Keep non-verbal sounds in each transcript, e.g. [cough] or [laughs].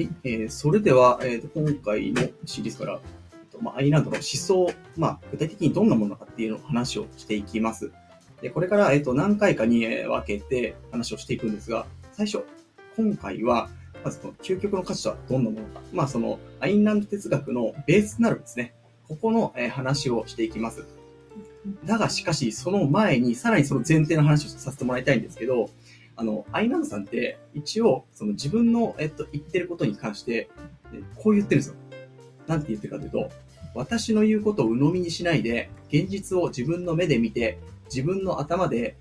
はい、えー、それでは、えーと、今回のシリーズから、えーとまあ、アイランドの思想、まあ、具体的にどんなものかっていうのを話をしていきます。でこれから、えーと、何回かに分けて話をしていくんですが、最初、今回は、まずこの究極の価値とはどんなものか。まあ、その、アインランド哲学のベースとなるんですね、ここの、えー、話をしていきます。だが、しかし、その前に、さらにその前提の話をさせてもらいたいんですけど、あの、アイナンさんって、一応、その自分の、えっと、言ってることに関して、こう言ってるんですよ。なんて言ってるかというと、私の言うことを鵜呑みにしないで、現実を自分の目で見て、自分の頭で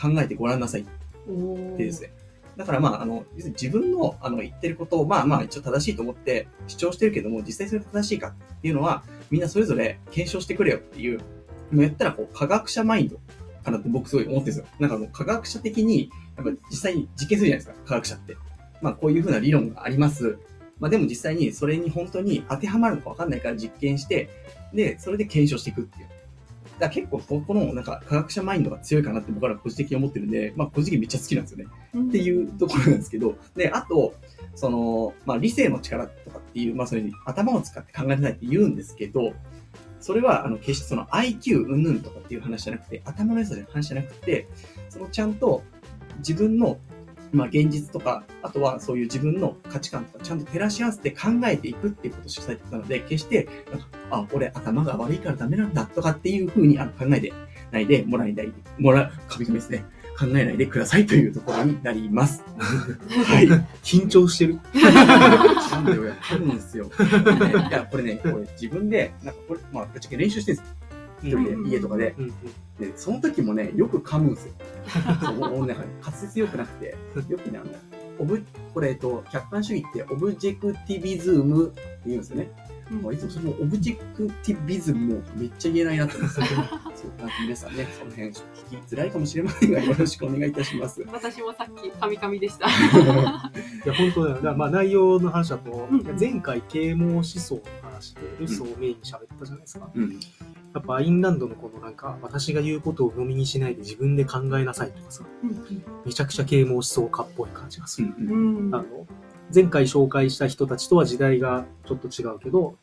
考えてごらんなさい。ってですね。だからまあ、あの、自分のあの言ってることを、まあまあ一応正しいと思って主張してるけども、実際それが正しいかっていうのは、みんなそれぞれ検証してくれよっていう、もう言ったらこう、科学者マインドかなって僕すごい思ってるんですよ。なんかもう科学者的にやっぱ実際に実験するじゃないですか、科学者って。まあこういうふうな理論があります。まあでも実際にそれに本当に当てはまるのかわかんないから実験して、で、それで検証していくっていう。だから結構ここのなんか科学者マインドが強いかなって僕ら個人的に思ってるんで、まあ個人的にめっちゃ好きなんですよね。っていうところなんですけど、で、あと、その、まあ理性の力とかっていう、まあそういう頭を使って考えてないって言うんですけど、それは、あの、決してその IQ うんぬんとかっていう話じゃなくて、頭の良さの話じゃなくて、そのちゃんと自分の、まあ、現実とか、あとはそういう自分の価値観とか、ちゃんと照らし合わせて考えていくっていうことをしたいったので、決して、なんか、あ、俺頭が悪いからダメなんだとかっていうふうにあの考えてないでもらいたい、もら、神々ですね。考えないでくださいというところになります。[laughs] はい。緊張してる。なんでやってるんですよ。いや、これね、これ自分で、なんかこれ、まあ、ぶっちゃけ練習してるんですよ。一人で家とかで。で、その時もね、よく噛むんですよ。そう、もうね、[laughs] 滑舌良くなくて、よくね、あの、オブ、これ、えっと、客観主義って Objectivism って言うんですよね。うん、いつもその Objectivism もめっちゃ言えないなって思って [laughs] 皆さんね、その辺聞きづらいかもしれませんが、[laughs] よろしくお願いいたします。私もさっき、カミカミでした。いや、本当だよ。だまあ内容の話だと、うん、前回啓蒙思想の話で、ルソーをメインに喋ったじゃないですか。うん、やっぱアインランドのこのなんか、私が言うことを飲みにしないで自分で考えなさいとかさ、うん、めちゃくちゃ啓蒙思想家っぽい感じがする。あの前回紹介した人たちとは時代がちょっと違うけど、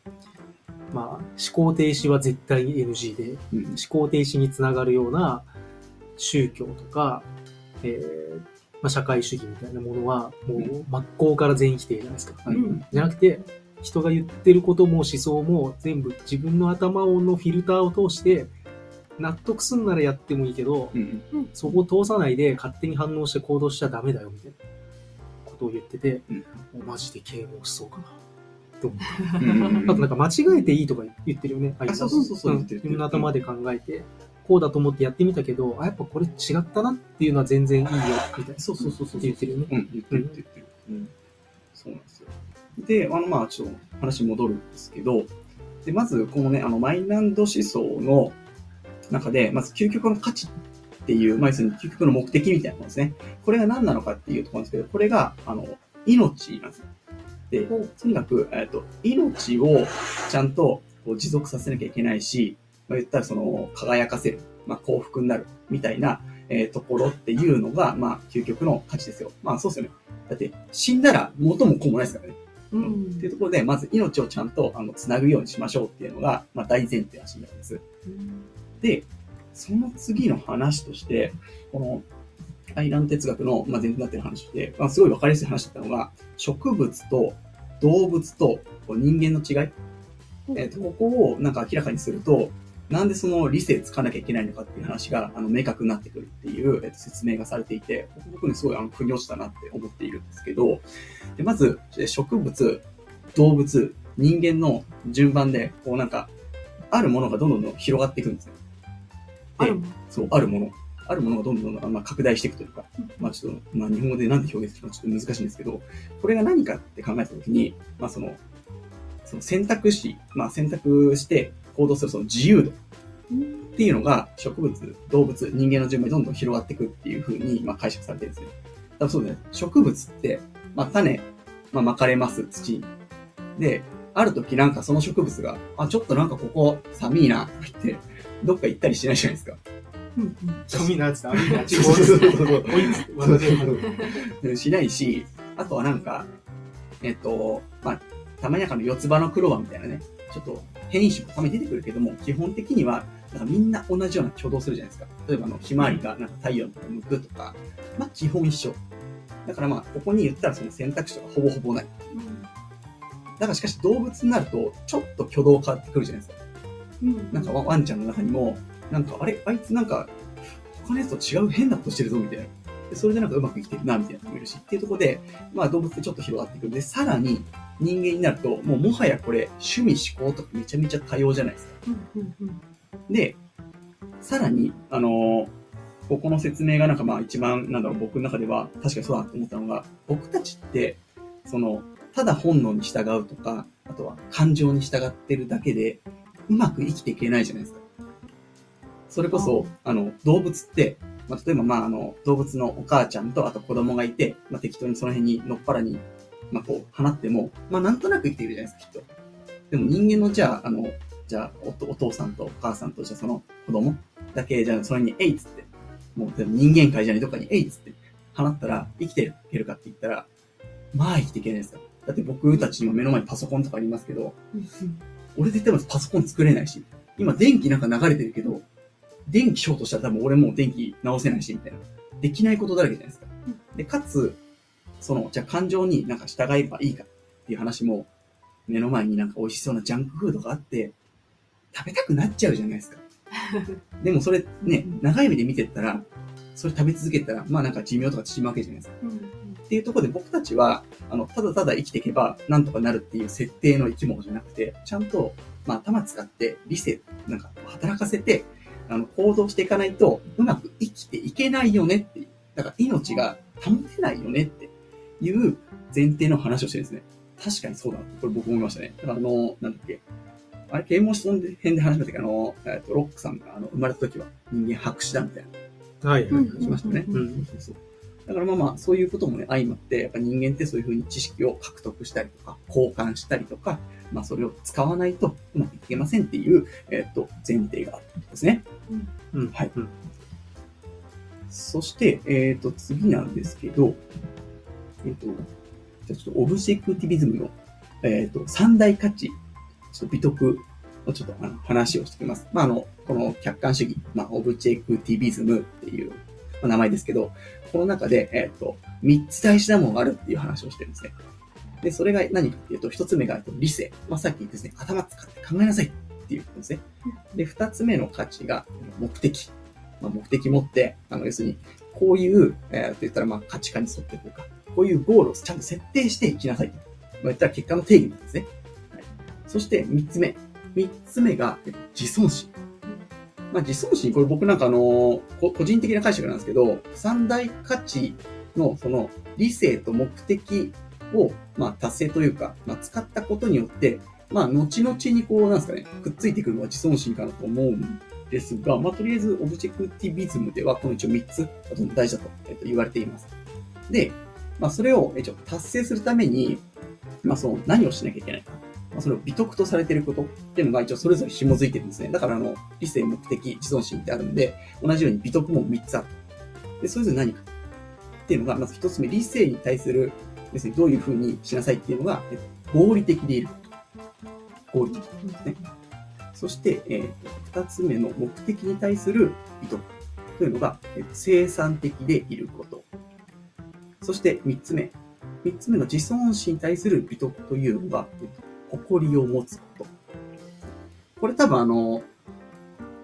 まあ、思考停止は絶対に NG で、うん、思考停止につながるような宗教とか、えーまあ、社会主義みたいなものは、もう真っ向から全否定じゃないですか。うん、じゃなくて、人が言ってることも思想も全部自分の頭のフィルターを通して納得すんならやってもいいけど、うん、そこを通さないで勝手に反応して行動しちゃダメだよみたいなことを言ってて、うん、マジで啓蒙しそうかな。と思った。あとなんか間違えていいとか言ってるよね。あそうそうそうそう、自分の頭で考えて、こうだと思ってやってみたけど、あ、やっぱこれ違ったなっていうのは全然いいよ、みたいな。そうそうそうそう。言ってるよね。うん、言ってる言ってる。うん。そうなんですよ。で、あの、まあ、ちょっと話戻るんですけど、で、まず、このね、あの、マイナンド思想の中で、まず、究極の価値っていう、まあ、要するに究極の目的みたいなものですね。これが何なのかっていうところなんですけど、これが、あの、命なんですよ。で、とにかく、えっ、と、命をちゃんとこう持続させなきゃいけないし、まあ、言ったらその、輝かせる、まあ、幸福になる、みたいな、えー、ところっていうのが、まあ、究極の価値ですよ。まあ、そうですよね。だって、死んだら元も子もないですからね。うん、っていうところで、まず命をちゃんとあのつなぐようにしましょうっていうのが、まあ、大前提らしいんです。うん、で、その次の話として、このアイラン哲学の、まあ、前提になってる話で、まあ、すごい分かりやすい話だったのが、植物と動物と人間の違い、えーと、ここをなんか明らかにすると、なんでその理性つかなきゃいけないのかっていう話があの明確になってくるっていう、えー、と説明がされていて、僕ね、すごいあの腑に落ちたなって思っているんですけど、でまず、植物、動物、人間の順番で、こうなんか、あるものがどんどんどん広がっていくんですよ。で、そう、あるもの。あるものがどんどんどん、まあ、拡大していくというか、まあちょっと、まあ日本語で何で表現するかちょっと難しいんですけど、これが何かって考えたときに、まあその、その選択肢、まあ選択して行動するその自由度っていうのが植物、動物、人間の順番にどんどん広がっていくっていうふうに、まあ、解釈されてるんですね。多分そうだね。植物って、まあ、種、まあ、巻かれます、土に。で、ある時なんかその植物が、あ、ちょっとなんかここ寒いな、と言って、どっか行ったりしないじゃないですか。寒いなって言ったら、そうそうそうそう。しないし、あとはなんか、えっ、と、まあ、たまになんかの四つ葉のクローバーみたいなね、ちょっと変異種もたまに出てくるけども、基本的には、なんかみんな同じような挙動するじゃないですか。例えばあの、ひまわりがなんか太陽の方向くとか、まあ基本一緒。だからまあ、ここに言ったらその選択肢とかほぼほぼない。だからしかし動物になると、ちょっと挙動変わってくるじゃないですか。うん。なんかワワンちゃんの中にも、なんかあれあいつなんか、他のやつと違う変なことしてるぞみたいな。でそれでなんかうまく生きてるなみたいな人もいるし、っていうところで、まあ動物ってちょっと広がってくる。で、さらに人間になると、もうもはやこれ趣味思考とかめちゃめちゃ多様じゃないですか。で、さらに、あのーここの説明がなんかまあ一番、なんだろう、僕の中では確かにそうだなと思ったのが、僕たちって、その、ただ本能に従うとか、あとは感情に従ってるだけで、うまく生きていけないじゃないですか。それこそ、あの、動物って、まあ、例えばまああの、動物のお母ちゃんとあと子供がいて、まあ適当にその辺にのっぱらに、まあこう、放っても、まあなんとなく生きているじゃないですか、きっと。でも人間のじゃあ、あの、じゃあおお父さんとお母さんとじゃあその子供だけ、じゃあそれに、えいっつって、もうでも人間界じゃないどっかに、えいっつって放ったら生きていけるかって言ったら、まあ生きていけないですよ。だって僕たち今目の前にパソコンとかありますけど、うん俺絶対パソコン作れないし、今電気なんか流れてるけど、電気ショートしたら多分俺もう電気直せないし、みたいな。できないことだらけじゃないですか。で、かつ、その、じゃあ感情になんか従えばいいかっていう話も、目の前になんか美味しそうなジャンクフードがあって、食べたくなっちゃうじゃないですか。[laughs] でもそれね、長い目で見てったら、それ食べ続けたら、まあなんか寿命とか縮むわけじゃないですか。うんうんっていうところで僕たちは、あの、ただただ生きていけばなんとかなるっていう設定の生き物じゃなくて、ちゃんと、まあ頭使って理性、なんか働かせて、あの、行動していかないと、うまく生きていけないよねっていう。だから命が保てないよねっていう前提の話をしてるんですね。確かにそうだなこれ僕思いましたね。だからあの、なんだっけ。あれ、啓蒙思想編で話しましたけど、あの、えっと、ロックさんがあの生まれた時は人間白紙だみたいなはいはい。しましたね。うんそうそうそうだからまあまあ、そういうこともね、相まって、やっぱ人間ってそういうふうに知識を獲得したりとか、交換したりとか、まあそれを使わないとうまくいけませんっていう、えっと、前提があるんですね。うん。はいうん。そして、えっ、と、次なんですけど、えっ、と、じゃあちょっとオブジェクティビズムの、えっ、と、三大価値、ちょっと美徳をちょっとあの話をしてきます。まあ、あの、この客観主義、まあ、オブジェクティビズムっていうまあ名前ですけど、この中で、えっ、と、三つ大事なものがあるっていう話をしてるんですね。で、それが何かっていうと、一つ目が理性。まあ、さっきですね、頭使って考えなさいっていうことですね。で、二つ目の価値が目的。まあ、目的持って、あの、要するに、こういう、えー、と言ったら、まあ、価値観に沿ってというか、こういうゴールをちゃんと設定していきなさい。まあ、言ったら結果の定義なんですね。はい、そして、三つ目。三つ目が、自尊心。まあ、自尊心、これ僕なんかあの、個人的な解釈なんですけど、三大価値の、その、理性と目的を、まあ、達成というか、まあ、使ったことによって、まあ、後々にこう、なんですかね、くっついてくるのは自尊心かなと思うんですが、まあ、とりあえず、オブジェクティビズムでは、この一応3つ、大事だと,、えっと言われています。で、まあ、それを一応達成するために、まあ、その、何をしなきゃいけないか。まあ、それを美徳とされていることっていうのが一応それぞれ紐づいてるんですね。だから、あの、理性、目的、自尊心ってあるんで、同じように美徳も3つある。で、それぞれ何かっていうのが、まず1つ目、理性に対する、要するにどういうふうにしなさいっていうのが、えっと合理的でいること。合理的ですね。そして、えーと、2つ目の目的に対する美徳というのが、えーと生産的でいること。そして3つ目。3つ目の自尊心に対する美徳というのが、えーと誇りを持つこと。これ多分あの、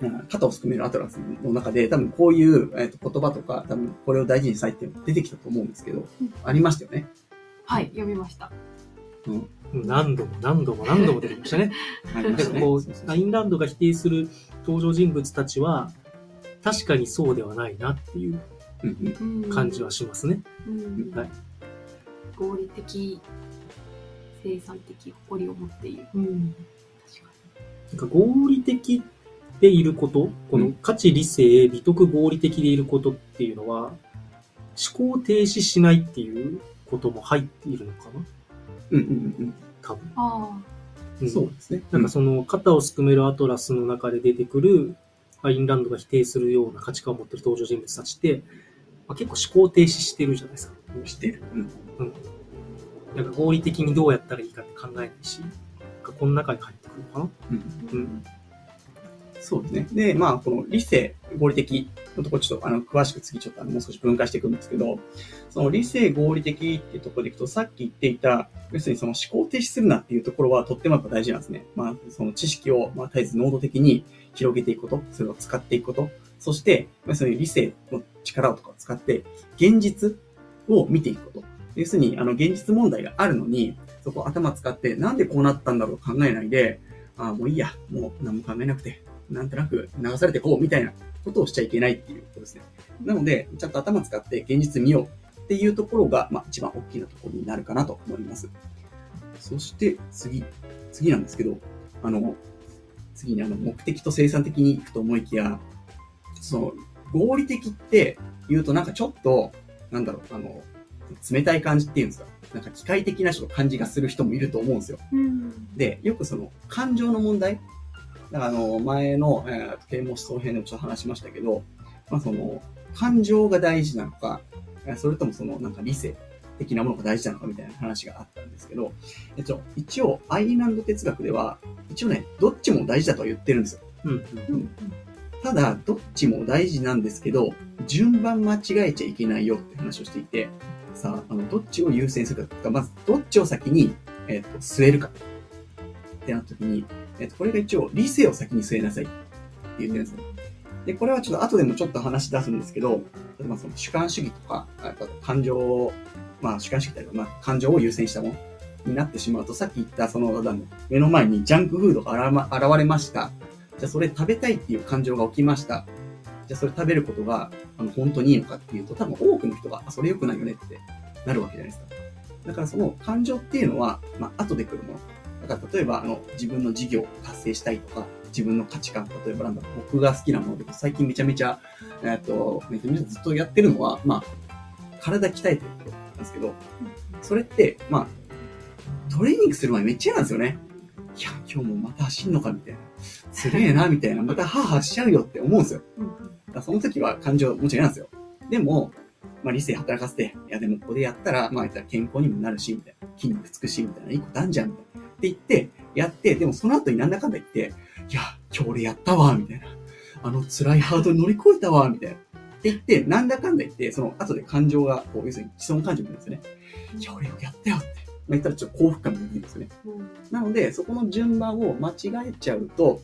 うん肩をすくめるアトラスの中で、多分こういう、えーと言葉とか、多分これを大事にしたいっていうのが出てきたと思うんですけど、うんありましたよね。はい、読みました。何度も何度も何度も出てきましたね。[laughs] ありましたね。こうアインランドが否定する登場人物たちは、確かにそうではないなっていううんうんうん感じはしますね。うんはい合理的、生産的、誇りを持っている。うん、確かなんか合理的でいること、この価値理性、美徳合理的でいることっていうのは、思考停止しないっていうことも入っているのかな？うんうん多分。に。あうん。うんそうですね。なんかその肩をすくめるアトラスの中で出てくるアインランドが否定するような価値観を持ってる登場人物たちって、まあ、結構思考停止してるじゃないですか。知ってる。うん。なんか合理的にどうやったらいいかって考えないし、この中に入ってくるのかな？うん。うん。そうですね。で、まあ、この理性、合理的のところちょっと、あの、詳しく次ちょっとあのもう少し分解していくんですけど、その理性合理的っていうところでいくと、さっき言っていた、要するにその思考停止するなっていうところはとってもやっぱ大事なんですね。まあ、その知識を、まあ、絶えず濃度的に広げていくこと、それを使っていくこと、そして、まあ、そういう理性の力をとか使って、現実を見ていくこと。要するに、あの、現実問題があるのに、そこ頭使って、なんでこうなったんだろう考えないで、ああ、もういいや、もう何も考えなくて、なんとなく流されてこうみたいなことをしちゃいけないっていうことですね。なので、ちゃんと頭使って現実見ようっていうところが、まあ、一番大きなところになるかなと思います。そして次、次なんですけど、あの、次にあの目的と生産的にいくと思いきや、その、合理的って言うとなんかちょっと、なんだろう、あの、冷たい感じっていうんですか。なんか機械的な感じがする人もいると思うんですよ。うん、で、よくその感情の問題だからあの、前の、えー、啓蒙思想編でもちょっと話しましたけど、まあその、感情が大事なのか、それともその、なんか理性的なものが大事なのかみたいな話があったんですけど、えっと、一応、アイランド哲学では、一応ね、どっちも大事だとは言ってるんですよ。うん。うん、ただ、どっちも大事なんですけど、順番間違えちゃいけないよって話をしていて、さあ、の、どっちを優先するか、まず、どっちを先に、えっ、と、据えるかってなった時に、えっと、これが一応、理性を先に据えなさいって言ってるんですね。で、これはちょっと後でもちょっと話し出すんですけど、例えばその主観主義とか、感情を、まあ主観主義というか、まあ感情を優先したものになってしまうと、さっき言ったその、目の前にジャンクフードが現れました。じゃあそれ食べたいっていう感情が起きました。じゃあそれ食べることが、あの、本当にいいのかっていうと、多分多くの人が、あ、それ良くないよねってなるわけじゃないですか。だからその感情っていうのは、まあ後で来るもの。だから例えば、あの、自分の事業を達成したいとか、自分の価値観、例えばなんだろう、僕が好きなもので、最近めちゃめちゃ、えっ、と、めちゃめちゃずっとやってるのは、まあ、体鍛えてることなんですけど、それって、まあ、トレーニングする前めっちゃ嫌なんですよね。いや、今日もまた走んのかみたいな。すげえな、みたいな。またハーハーしちゃうよって思うんですよ。だその時は感情もちろんなんですよ。でも、まあ理性働かせて、いやでもここでやったら、まあ健康にもなるし、みたいな。筋肉つくし、みたいな。いいことあんじゃん、みたいな。って言って、やって、でもその後になんだかんだ言って、いや、今日俺やったわ、みたいな。あの辛いハードル乗り越えたわ、みたいな。って言って、なんだかんだ言って、その後で感情が、こう、要するに既存感情になるんですよね。いや、俺よくやったよって。まあ、言ったらちょっと幸福感も出てるんですよね。うん、なので、そこの順番を間違えちゃうと、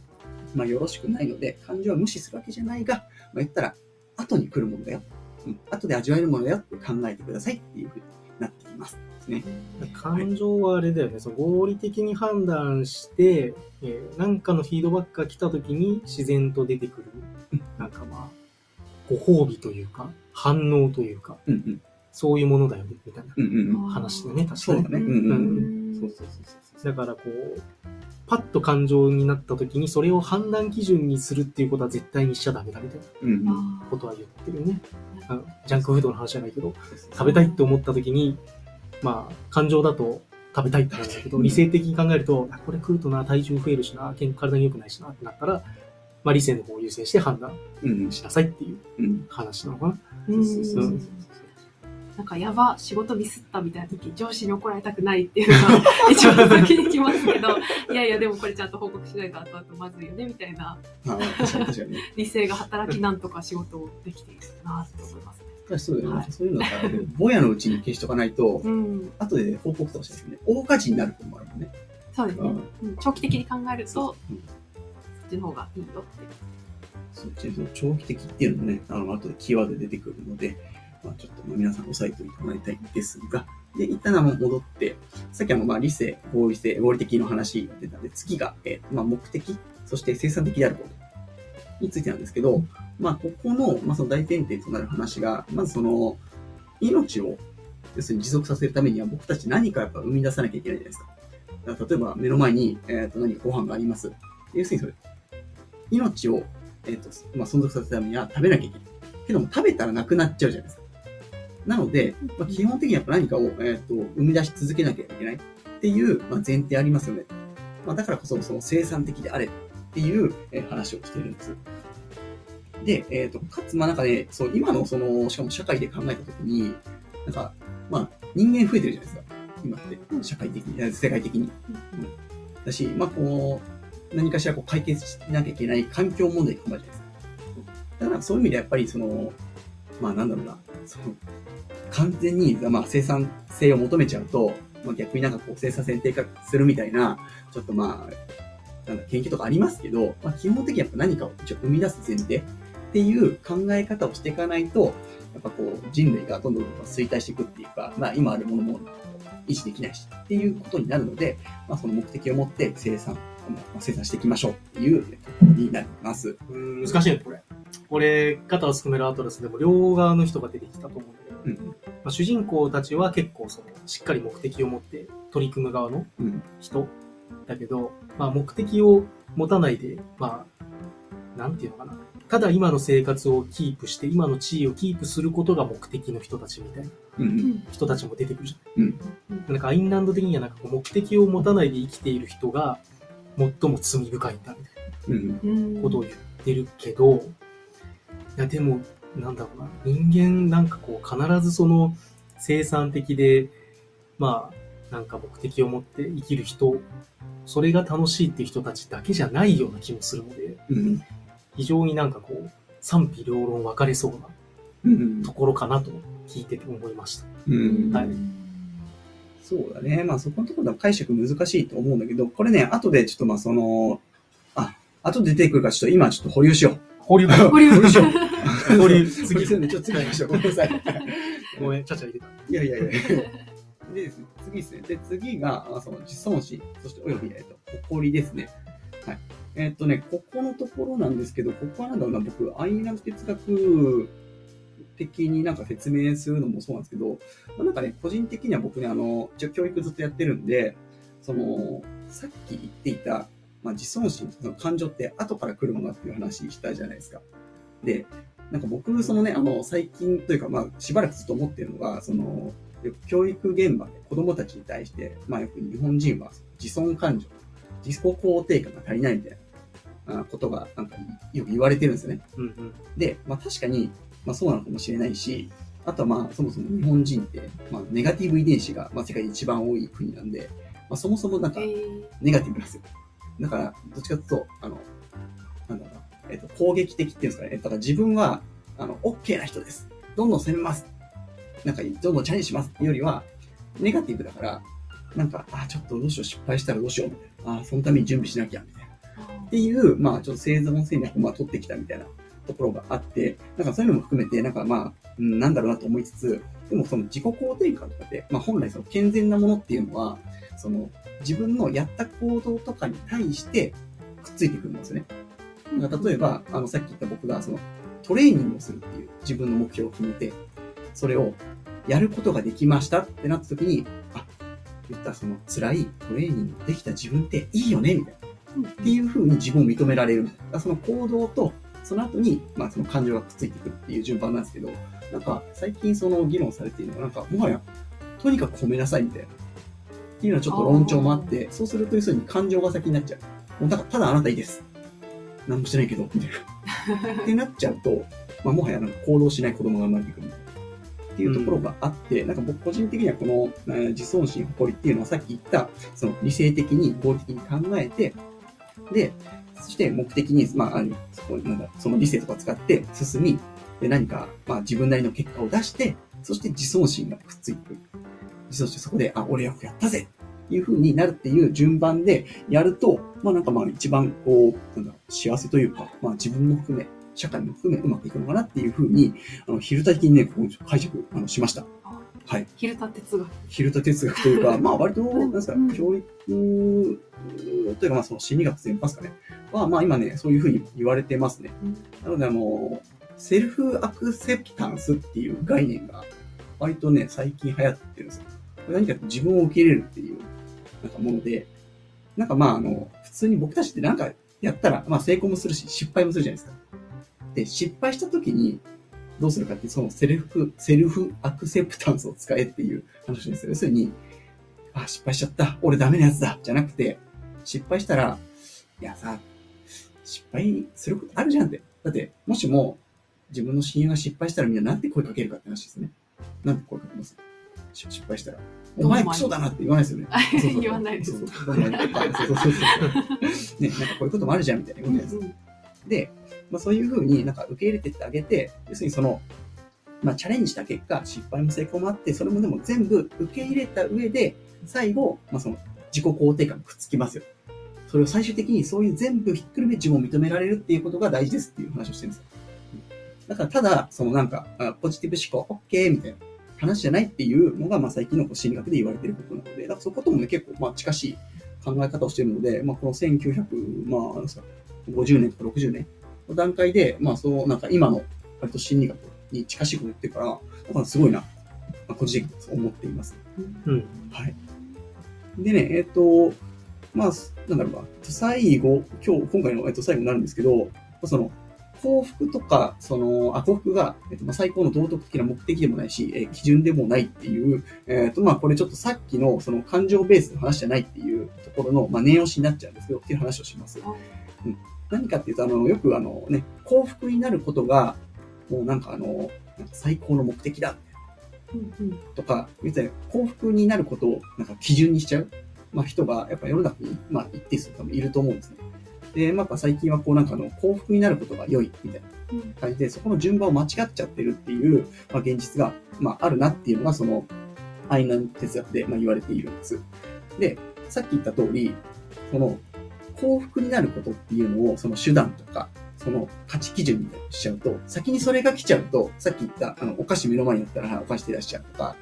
まあ、よろしくないので、感情は無視するわけじゃないが、まあ、言ったら、後に来るものだよ。うん、後で味わえるものだよって考えてくださいっていうふうになってきます。ですね。感情はあれだよね、その合理的に判断して、えー、なんかのフィードバックが来た時に自然と出てくる、なんかまあ、ご褒美というか、反応というか、うんうん、そういうものだよね、みたいな話だね、確かに。そうだね。うんうん。そうそうそうそう。だからこう、パッと感情になった時にそれを判断基準にするっていうことは絶対にしちゃダメだみたいなことは言ってるよね。あのジャンクフードの話じゃないけど、食べたいって思った時に、まあ、感情だと食べたいってなるんだけど、理性的に考えると、これ食うとな、体重増えるしな、体に良くないしなってなったら、まあ、理性の方を優先して判断しなさいっていう話なのかな。うん。なんかやば、仕事ミスったみたいな時、上司に怒られたくないっていうのが [laughs] 一番先に来ますけど、いやいや、でもこれちゃんと報告しないと後々まずいよね、みたいな。理性が働きなんとか仕事をできているなって思います。そうだよね。はい、そういうのが、ぼやのうちに消しとかないと、うん、後で報告とかしてね、大火事になると思うもんね。そうですね。うん、長期的に考えると、そっちの方がいいよって。そっちの長期的っていうのもね、あの、後でキーワードで出てくるので、まあ、ちょっと皆さん押さえておいてもらいたいんですが、で、一旦戻って、さっきあの、まあ、理性、合理性、合理的の話が出たんで、次が、えー、まあ、目的、そして生産的であることについてなんですけど、まあ、ここの、まあ、その大前提となる話が、まずその、命を、要するに持続させるためには僕たち何かやっぱ生み出さなきゃいけないじゃないですか。例えば、目の前に、えっ、ー、と、何かご飯があります。要するにそれ、命を、えっ、ー、と、まあ、存続させるためには食べなきゃいけない。けども、食べたらなくなっちゃうじゃないですか。なので、まあ、基本的にやっぱ何かを、えっ、ー、と、生み出し続けなきゃいけないっていう、まあ、前提ありますよね。まあ、だからこそ、その生産的であれっていう、え話をしているんです。で、えっ、ー、と、かつ、まあなんかね、そう、今のその、しかも社会で考えたときに、なんか、まあ、人間増えてるじゃないですか。今って、社会的に、世界的に。うん、だし、まあこう、何かしらこう解決しなきゃいけない環境問題とかもあるじゃないですか。だからそういう意味でやっぱりその、まあなんだろうな、その、完全に、まあ、生産性を求めちゃうと、まあ、逆になんかこう生産性低下するみたいな、ちょっとまあ、なんだ、研究とかありますけど、まあ、基本的にやっぱ何かを一応生み出す前提っていう考え方をしていかないと、やっぱこう人類がどんどん衰退していくっていうか、まあ今あるものも維持できないしっていうことになるので、まあその目的を持って生産、生産していきましょうっていうころになります。うん、難しいね、これ。これ、肩をすくめるアトラスでも両側の人が出てきたと思うんだけど、うん。まあ、主人公たちは結構その、しっかり目的を持って取り組む側の人だけど、まあ目的を持たないで、まあ、なんていうのかな。ただ今の生活をキープして、今の地位をキープすることが目的の人たちみたいな人たちも出てくるじゃない。うん、なんかアインランド的にはなんかこう目的を持たないで生きている人が最も罪深いんだみたいなことを言ってるけど、いや、でも、なんだろうな。人間なんかこう、必ずその生産的で、まあ、なんか目的を持って生きる人、それが楽しいっていう人たちだけじゃないような気もするので、うん、非常になんかこう、賛否両論分かれそうなところかなと聞いてて思いました。うん、はい。そうだね。まあそこのところは解釈難しいと思うんだけど、これね、後でちょっとまあその、あ、後で出てくるからちょっと今ちょっと保留しよう。[laughs] 保留。保留。保留。次。[laughs] ちょっと次行きましょう。ごめんなさい。[laughs] ごめん、ちゃちゃ入れた。いやいやいや。でですね、次ですね。で、次が、その自尊心、そしておよび、えっと、誇りですね。はい。えっとね、ここのところなんですけど、ここはなんだろうな、僕、アイランド哲学的になんか説明するのもそうなんですけど、まあ、なんかね、個人的には僕ね、あの、一応教育ずっとやってるんで、その、さっき言っていた、まあ、自尊心、その感情って後から来るものだっていう話したじゃないですか。で、なんか僕、そのね、あの、最近というか、まあ、しばらくずっと思ってるのが、その、教育現場で子供たちに対して、まあ、よく日本人は自尊感情、自己肯定感が足りないみたいなことが、なんかよく言われてるんですよね。うんうん、で、まあ、確かに、まあ、そうなのかもしれないし、あとはまあ、そもそも日本人って、まあ、ネガティブ遺伝子が、まあ、世界で一番多い国なんで、まあ、そもそもなんか、ネガティブなんですよ。だから、どっちかというと、あの、なんだろうな、えっ、と、攻撃的っていうんですかね。だから自分は、あの、OK な人です。どんどん攻めます。なんか、どんどんチャレンジしますっていうよりは、ネガティブだから、なんか、あ、ちょっとどうしよう、失敗したらどうしよう、みたいな。あ、そのために準備しなきゃ、みたいな。っていう、まあ、ちょっと生存戦略を、まあ、取ってきたみたいなところがあって、なんかそういうのも含めて、なんかまあ、うん、なんだろうなと思いつつ、でもその自己肯定感とかで、まあ本来その健全なものっていうのは、その自分のやった行動とかに対してくっついてくるんですよね。だか例えば、あの、さっき言った僕がそのトレーニングをするっていう自分の目標を決めて、それをやることができましたってなった時に、あ、言ったその辛いトレーニングできた自分っていいよねみたいな。っていう風に自分を認められる。その行動とその後に、まあその感情がくっついてくるっていう順番なんですけど、なんか最近その議論されているのは、なんかもはや、とにかく褒めなさいみたいな。っていうのはちょっと論調もあって、そうすると要するに感情が先になっちゃう。もうだからただあなたいいです。何もしてないけど、みたいな。[laughs] ってなっちゃうと、まあもはやなんか行動しない子供が生まれてくる。っていうところがあって、うん、なんか僕個人的にはこの、えー、自尊心、誇りっていうのはさっき言った、その理性的に合理的に考えて、で、そして目的に、まあ、そこなんだ、その理性とか使って進み、で、何か、まあ、自分なりの結果を出して、そして自尊心がくっついてくる。そしてそこで、あ、俺よくやったぜっていう風になるっていう順番でやると、まあなんかまあ一番こう、なんだ幸せというか、まあ自分も含め、社会も含めうまくいくのかなっていう風に、あの、昼太的にね、こう解釈あのしました。はい。昼田哲学。昼田哲学というか、[laughs] まあ割と、なんですか、教育というか、まあその心理学全般ですかね。は、まあ今ね、そういうふうに言われてますね。なので、あの、セルフアクセプタンスっていう概念が、割とね、最近流行ってるんですよ。何か自分を受け入れるっていう、なんかもので、なんかまああの、普通に僕たちってなんかやったら、まあ成功もするし、失敗もするじゃないですか。で、失敗した時に、どうするかって、そのセルフ、セルフアクセプタンスを使えっていう話ですよ。要するに、あ、失敗しちゃった。俺ダメなやつだ。じゃなくて、失敗したら、いやさ、失敗することあるじゃんって。だって、もしも、自分の親友が失敗したらみんななんて声かけるかって話ですね。なんて声かけます？失敗したら。お前クソだなって言わないですよね。[laughs] 言わないです。そうそうそう。そうそうそう。[laughs] ね、なんかこういうこともあるじゃんみたいなことです。で、まあ、そういうふうになんか受け入れてってあげて、要するにその、まあ、チャレンジした結果、失敗も成功もあって、それもでも全部受け入れた上で、最後、まあ、その自己肯定感くっつきますよ。それを最終的にそういう全部ひっくるめ自分を認められるっていうことが大事ですっていう話をしてるんですよ。だからただ、そのなんか、ポジティブ思考、OK! みたいな話じゃないっていうのが、まあ最近の心理学で言われてることなので、だからそこともね、結構まあ近しい考え方をしてるので、まあこの1900、まあ、50年とか60年の段階で、まあそう、なんか今の割と心理学に近しいこと言ってるから、まあ、すごいな、まあ、個人的に思っています。うん。はい。でね、えっ、ー、と、まあ、なんだろうな、最後、今日、今回の、えっと、最後になるんですけど、その、幸福とか、その、あ幸福が、えっとまあ、最高の道徳的な目的でもないし、えー、基準でもないっていう、えっ、と、まあ、これちょっとさっきの、その、感情ベースの話じゃないっていうところの、まあ、念押しになっちゃうんですけど、っていう話をします。うん、何かっていうと、あの、よく、あのね、幸福になることが、もうなんかあの、最高の目的だ。とか、別に幸福になることをなんか基準にしちゃう、まあ、人がやっぱ世の中に、まあ、一定数多分いると思うんですね。で、まあ、最近はこうなんかの幸福になることが良いみたいな感じで、そこの順番を間違っちゃってるっていう、まあ、現実が、まあ、あるなっていうのが、その、アイナン哲学で、まあ、言われているんです。で、さっき言った通り、その、幸福になることっていうのを、その手段とか、その価値基準みたいにしちゃうと、先にそれが来ちゃうと、さっき言った、あの、お菓子目の前にあったら、はい、お菓子手出しちゃうとか、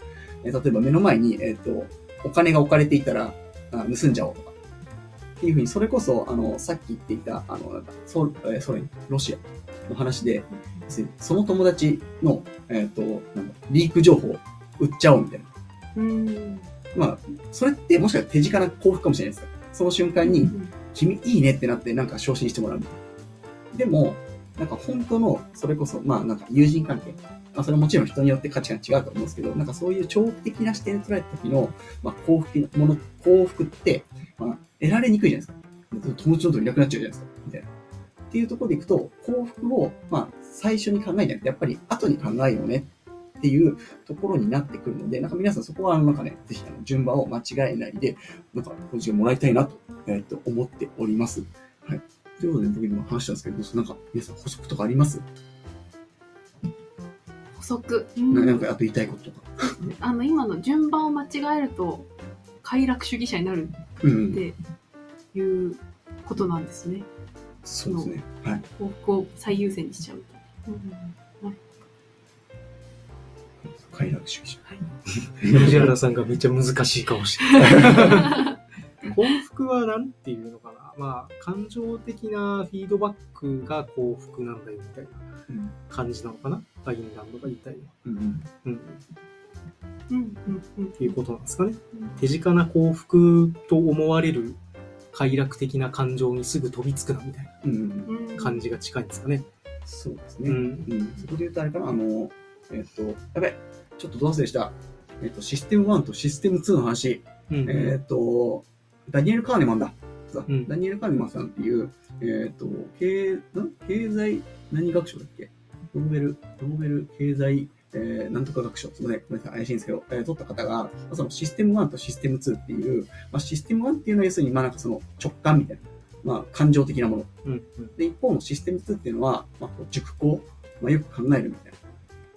え例えば目の前に、えっ、ー、と、お金が置かれていたら、あ盗んじゃおうとか、っていうふうに、それこそ、あの、さっき言っていた、あの、なんかソえソ連、ロシアの話で、その友達の、えっ、ー、と、なんだ、リーク情報を売っちゃおうみたいな。うん。まあ、それってもしかしたら手近な幸福かもしれないですかその瞬間に、君いいねってなってなんか昇進してもらうみたいな。でも、なんか本当の、それこそ、まあなんか友人関係。まあそれはもちろん人によって価値観違うと思うんですけど、なんかそういう長期的な視点で捉えた時の、まあ幸福のもの、幸福って、まあ得られにくいじゃないですか。友達のといなくなっちゃうじゃないですか。みたいな。っていうところでいくと、幸福を、まあ最初に考えじゃなくて、やっぱり後に考えようねっていうところになってくるので、なんか皆さんそこはなんかね、ぜひあの順番を間違えないで、なんかポジをもらいたいなと,、えー、と思っております。はい。ということで、僕今話したんですけど、なんか皆さん補足とかあります？補足？ななんかあと言いたいこととか。[laughs] あの、今の順番を間違えると、快楽主義者になるっていうことなんですね。うん、そうですね。はい。幸福を最優先にしちゃうと。うん快楽主義者。藤原さんがめっちゃ難しいかもしれない。[laughs] 幸福はなんていうのかな？まあ、感情的なフィードバックが幸福なんだよみたいな感じなのかな？ファインランドが言いたいのは。うん。うん。っていうことなん。ですかね。手近な幸福と思われる快楽的な感情にすぐ飛びつくなみたいな感じが近いん。ですかね。そうですね。うん。そこで言うとあれかな、あの、えっ、と、やべ、ちょっとどうせでした。えっ、と、システム1とシステム2の話。うん、えっ、と、ダニエル・カーネマンだ。うん、ダニエル・カーネマンさんっていう、えっ、と、経、経済、何学賞だっけ？ノーベル、ノーベル経済、えー、なんとか学賞、すみません、ごめんなさい、怪しいんですけど、えー、取った方が、そのシステム1とシステム2っていう、まあ、システム1っていうのは要するに、まあなんかその直感みたいな、まあ感情的なもの。うんうん、で、一方のシステム2っていうのは、まあ、熟考、まあ、よく考えるみたいな。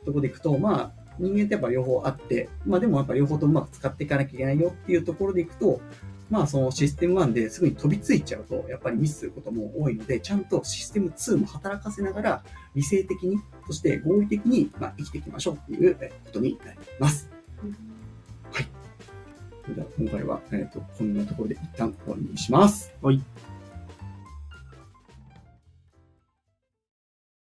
ところでいくと、まあ、人間ってやっぱ両方あって、まあでもやっぱ両方とうまく使っていかなきゃいけないよっていうところでいくと、まあそのシステム1ですぐに飛びついちゃうと、やっぱりミスすることも多いので、ちゃんとシステム2も働かせながら、理性的に、そして合理的に、まあ、生きていきましょうっていうことになります。はい。それでは今回は、えっ、ー、と、こんなところで一旦終わりにします。はい。